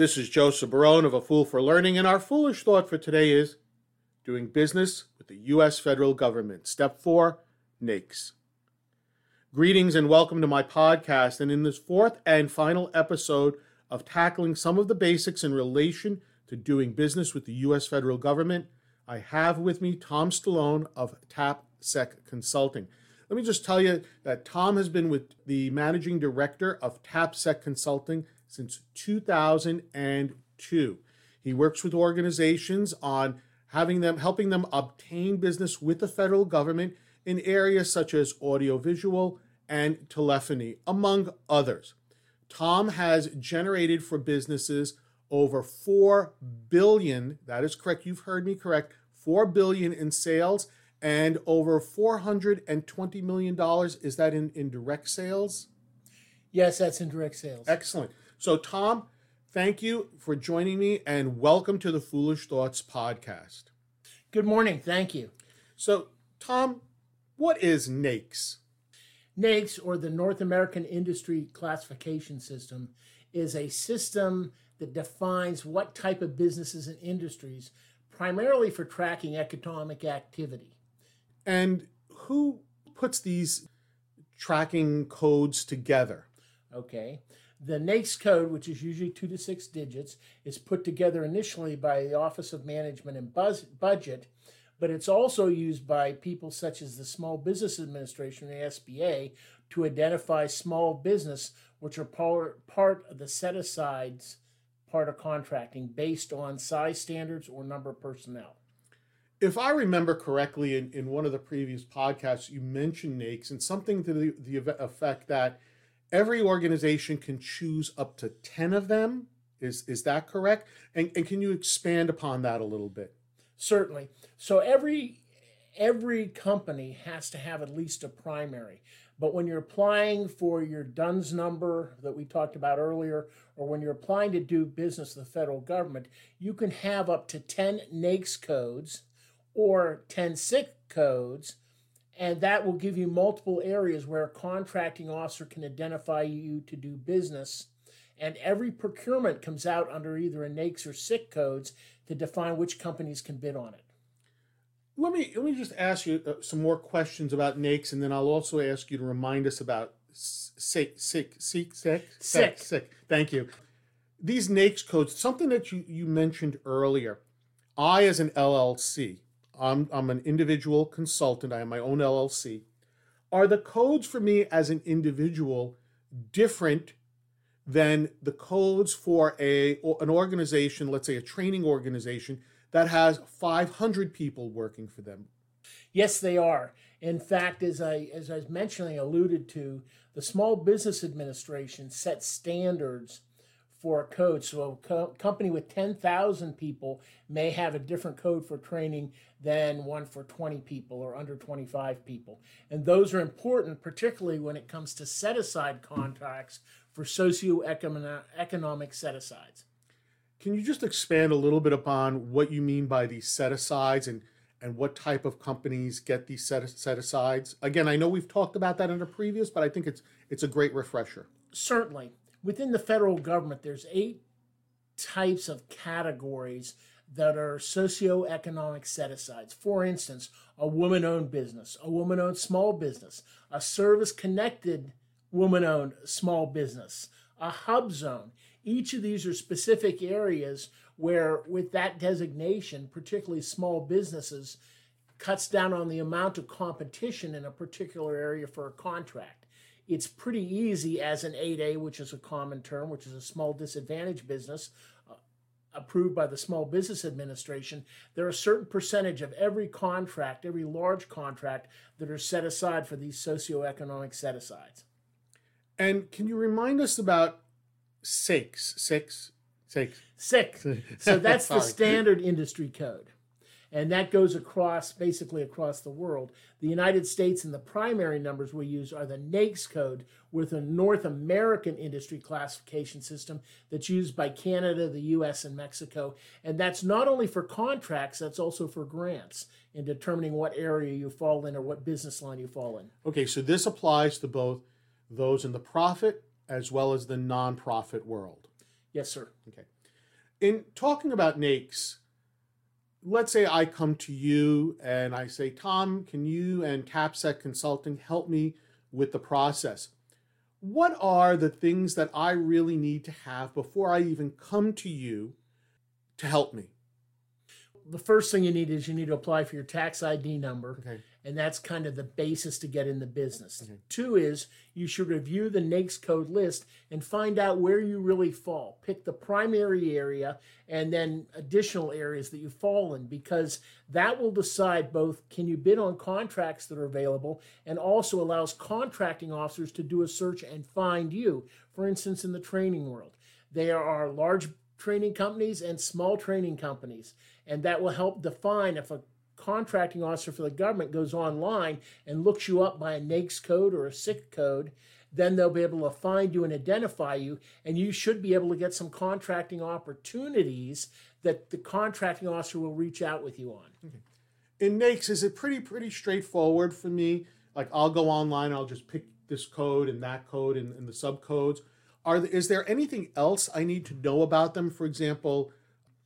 This is Joseph Barone of A Fool for Learning, and our foolish thought for today is doing business with the U.S. federal government. Step four NAICS. Greetings and welcome to my podcast. And in this fourth and final episode of tackling some of the basics in relation to doing business with the U.S. federal government, I have with me Tom Stallone of TAPSEC Consulting. Let me just tell you that Tom has been with the managing director of TAPSEC Consulting since 2002. He works with organizations on having them helping them obtain business with the federal government in areas such as audiovisual and telephony, among others. Tom has generated for businesses over 4 billion, that is correct, you've heard me correct, 4 billion in sales and over 420 million dollars is that in, in direct sales? Yes, that's in direct sales. Excellent. So, Tom, thank you for joining me and welcome to the Foolish Thoughts podcast. Good morning. Thank you. So, Tom, what is NAICS? NAICS, or the North American Industry Classification System, is a system that defines what type of businesses and industries, primarily for tracking economic activity. And who puts these tracking codes together? Okay. The NAICS code, which is usually two to six digits, is put together initially by the Office of Management and Buzz- Budget, but it's also used by people such as the Small Business Administration, the SBA, to identify small business, which are part, part of the set asides part of contracting based on size standards or number of personnel. If I remember correctly, in, in one of the previous podcasts, you mentioned NAICS and something to the, the effect that every organization can choose up to 10 of them. Is, is that correct? And, and can you expand upon that a little bit? Certainly. So every every company has to have at least a primary. But when you're applying for your DUNS number that we talked about earlier, or when you're applying to do business with the federal government, you can have up to 10 NAICS codes or 10 SIC codes and that will give you multiple areas where a contracting officer can identify you to do business. And every procurement comes out under either a NAICS or SIC codes to define which companies can bid on it. Let me let me just ask you uh, some more questions about NAICS, and then I'll also ask you to remind us about SIC, SIC, SIC, SIC, SIC. SIC. Thank you. These NAICS codes, something that you, you mentioned earlier. I, as an LLC, I'm, I'm an individual consultant, I have my own LLC. Are the codes for me as an individual different than the codes for a an organization, let's say a training organization that has 500 people working for them? Yes, they are. In fact, as I as I was mentioning, alluded to, the Small Business Administration sets standards for a code. So a co- company with 10,000 people may have a different code for training than one for 20 people or under 25 people. And those are important, particularly when it comes to set aside contracts for socioeconomic set asides. Can you just expand a little bit upon what you mean by these set asides and, and what type of companies get these set, set asides? Again, I know we've talked about that in a previous, but I think it's it's a great refresher. Certainly within the federal government, there's eight types of categories that are socioeconomic set asides. For instance, a woman owned business, a woman owned small business, a service connected woman owned small business, a hub zone. Each of these are specific areas where, with that designation, particularly small businesses, cuts down on the amount of competition in a particular area for a contract it's pretty easy as an 8A, which is a common term, which is a small disadvantaged business uh, approved by the Small Business Administration. There are a certain percentage of every contract, every large contract, that are set aside for these socioeconomic set asides. And can you remind us about SICs? SICs? SICs. SIC. So that's the standard industry code and that goes across basically across the world. The United States and the primary numbers we use are the NAICS code with a North American industry classification system that's used by Canada, the US, and Mexico. And that's not only for contracts, that's also for grants in determining what area you fall in or what business line you fall in. Okay, so this applies to both those in the profit as well as the nonprofit world. Yes, sir. Okay. In talking about NAICS, let's say I come to you and I say, Tom, can you and TAPSEC Consulting help me with the process? What are the things that I really need to have before I even come to you to help me? The first thing you need is you need to apply for your tax ID number. Okay. And that's kind of the basis to get in the business. Okay. Two is you should review the NAICS code list and find out where you really fall. Pick the primary area and then additional areas that you fall in because that will decide both can you bid on contracts that are available and also allows contracting officers to do a search and find you. For instance, in the training world, there are large training companies and small training companies, and that will help define if a contracting officer for the government goes online and looks you up by a NAICS code or a SIC code, then they'll be able to find you and identify you, and you should be able to get some contracting opportunities that the contracting officer will reach out with you on. Okay. In NAICS, is it pretty pretty straightforward for me? Like I'll go online, I'll just pick this code and that code and, and the subcodes. Are is there anything else I need to know about them? For example,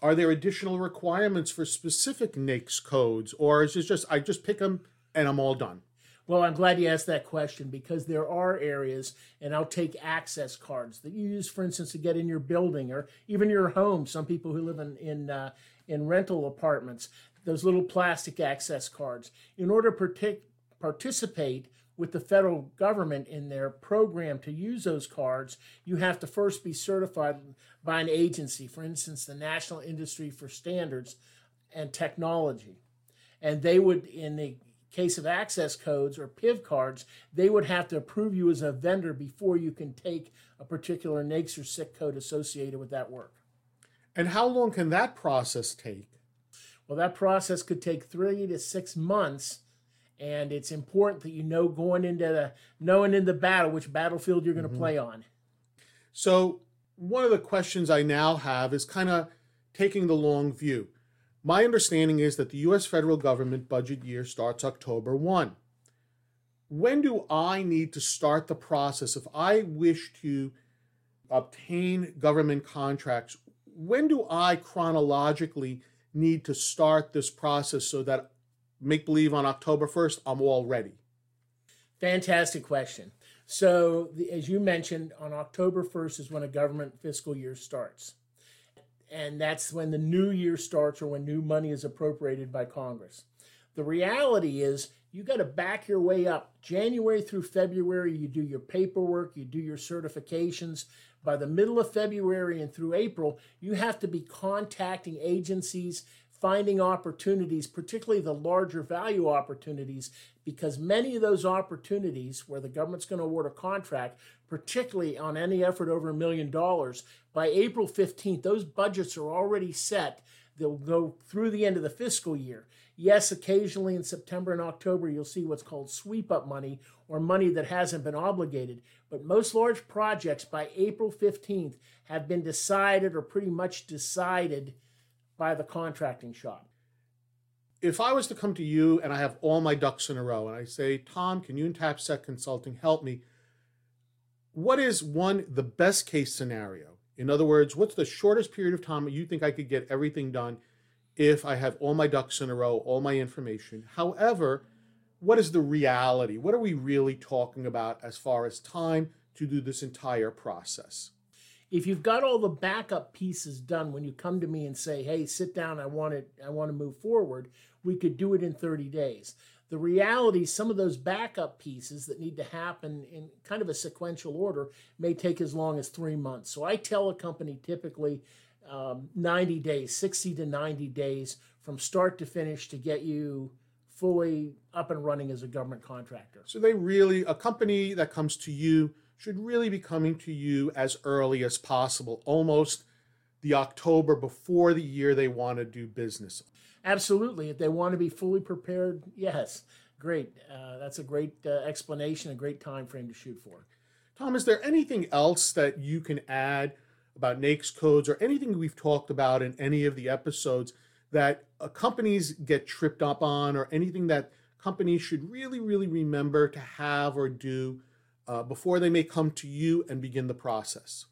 are there additional requirements for specific NAICS codes, or is it just I just pick them and I'm all done? Well, I'm glad you asked that question because there are areas, and I'll take access cards that you use, for instance, to get in your building or even your home. Some people who live in in uh, in rental apartments, those little plastic access cards. In order to participate with the federal government in their program to use those cards, you have to first be certified by an agency, for instance, the National Industry for Standards and Technology. And they would, in the case of access codes or PIV cards, they would have to approve you as a vendor before you can take a particular NAICS or SIC code associated with that work. And how long can that process take? Well, that process could take three to six months and it's important that you know going into the knowing in the battle which battlefield you're going to mm-hmm. play on. So one of the questions I now have is kind of taking the long view. My understanding is that the U.S. federal government budget year starts October 1. When do I need to start the process if I wish to obtain government contracts? When do I chronologically need to start this process so that make believe on October 1st, I'm all ready? Fantastic question. So, as you mentioned, on October 1st is when a government fiscal year starts. And that's when the new year starts or when new money is appropriated by Congress. The reality is, you got to back your way up. January through February, you do your paperwork, you do your certifications. By the middle of February and through April, you have to be contacting agencies finding opportunities, particularly the larger value opportunities, because many of those opportunities where the government's going to award a contract, particularly on any effort over a million dollars, by April 15th, those budgets are already set. They'll go through the end of the fiscal year. Yes, occasionally in September and October, you'll see what's called sweep up money or money that hasn't been obligated. But most large projects by April 15th have been decided or pretty much decided by the contracting shop. If I was to come to you and I have all my ducks in a row and I say, Tom, can you and TAPSEC Consulting help me? What is one, the best case scenario? In other words, what's the shortest period of time you think I could get everything done if I have all my ducks in a row, all my information? However, what is the reality? What are we really talking about as far as time to do this entire process? If you've got all the backup pieces done when you come to me and say hey sit down i want it i want to move forward we could do it in 30 days. The reality some of those backup pieces that need to happen in kind of a sequential order may take as long as three months. So i tell a company typically um, 90 days 60 to 90 days from start to finish to get you fully up and running as a government contractor. So they really a company that comes to you should really be coming to you as early as possible, almost the October before the year they want to do business. Absolutely. If they want to be fully prepared, yes. Great. Uh, that's a great uh, explanation, a great time frame to shoot for. Tom, is there anything else that you can add about NAICS codes or anything we've talked about in any of the episodes that uh, companies get tripped up on or anything that companies should really, really remember to have or do uh, before they may come to you and begin the process?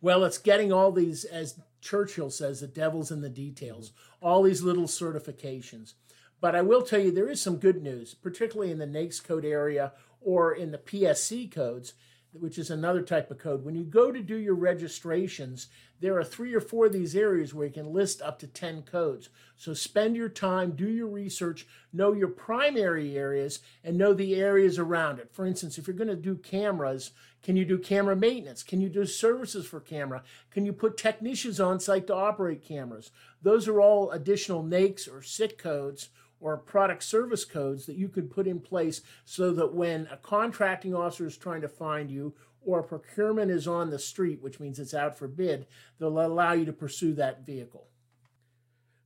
Well, it's getting all these, as Churchill says, the devil's in the details, all these little certifications. But I will tell you, there is some good news, particularly in the NAICS code area or in the PSC codes, which is another type of code. When you go to do your registrations, there are three or four of these areas where you can list up to 10 codes. So spend your time, do your research, know your primary areas, and know the areas around it. For instance, if you're going to do cameras, can you do camera maintenance? Can you do services for camera? Can you put technicians on site to operate cameras? Those are all additional NAICS or SIC codes or product service codes that you could put in place so that when a contracting officer is trying to find you or procurement is on the street, which means it's out for bid, they'll allow you to pursue that vehicle.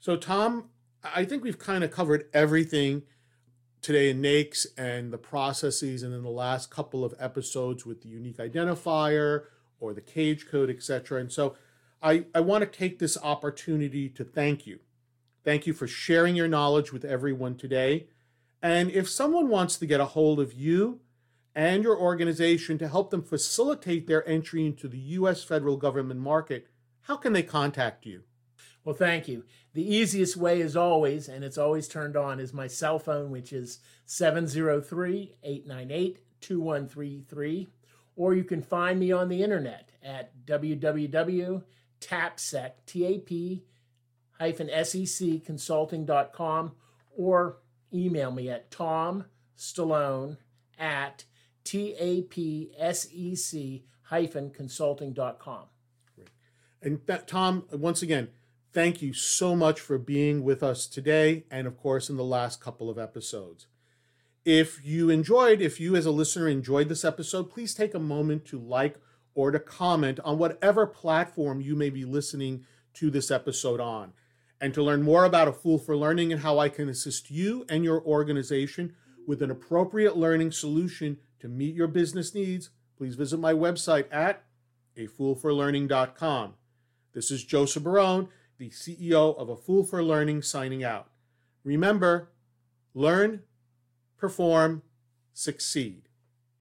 So, Tom, I think we've kind of covered everything today in NAICS and the processes, and in the last couple of episodes with the unique identifier or the cage code, etc. And so, I, I want to take this opportunity to thank you. Thank you for sharing your knowledge with everyone today. And if someone wants to get a hold of you and your organization to help them facilitate their entry into the U.S. federal government market, how can they contact you? Well, thank you. The easiest way, as always, and it's always turned on, is my cell phone, which is 703 898 2133. Or you can find me on the internet at www.tapsec, secconsulting.com or email me at tomstallone at T-A-P-S-E-C hyphen consulting.com. And that, Tom, once again, thank you so much for being with us today and, of course, in the last couple of episodes. If you enjoyed, if you as a listener enjoyed this episode, please take a moment to like or to comment on whatever platform you may be listening to this episode on. And to learn more about A Fool for Learning and how I can assist you and your organization with an appropriate learning solution to meet your business needs, please visit my website at afoolforlearning.com. This is Joseph Barone, the CEO of A Fool for Learning, signing out. Remember, learn, perform, succeed.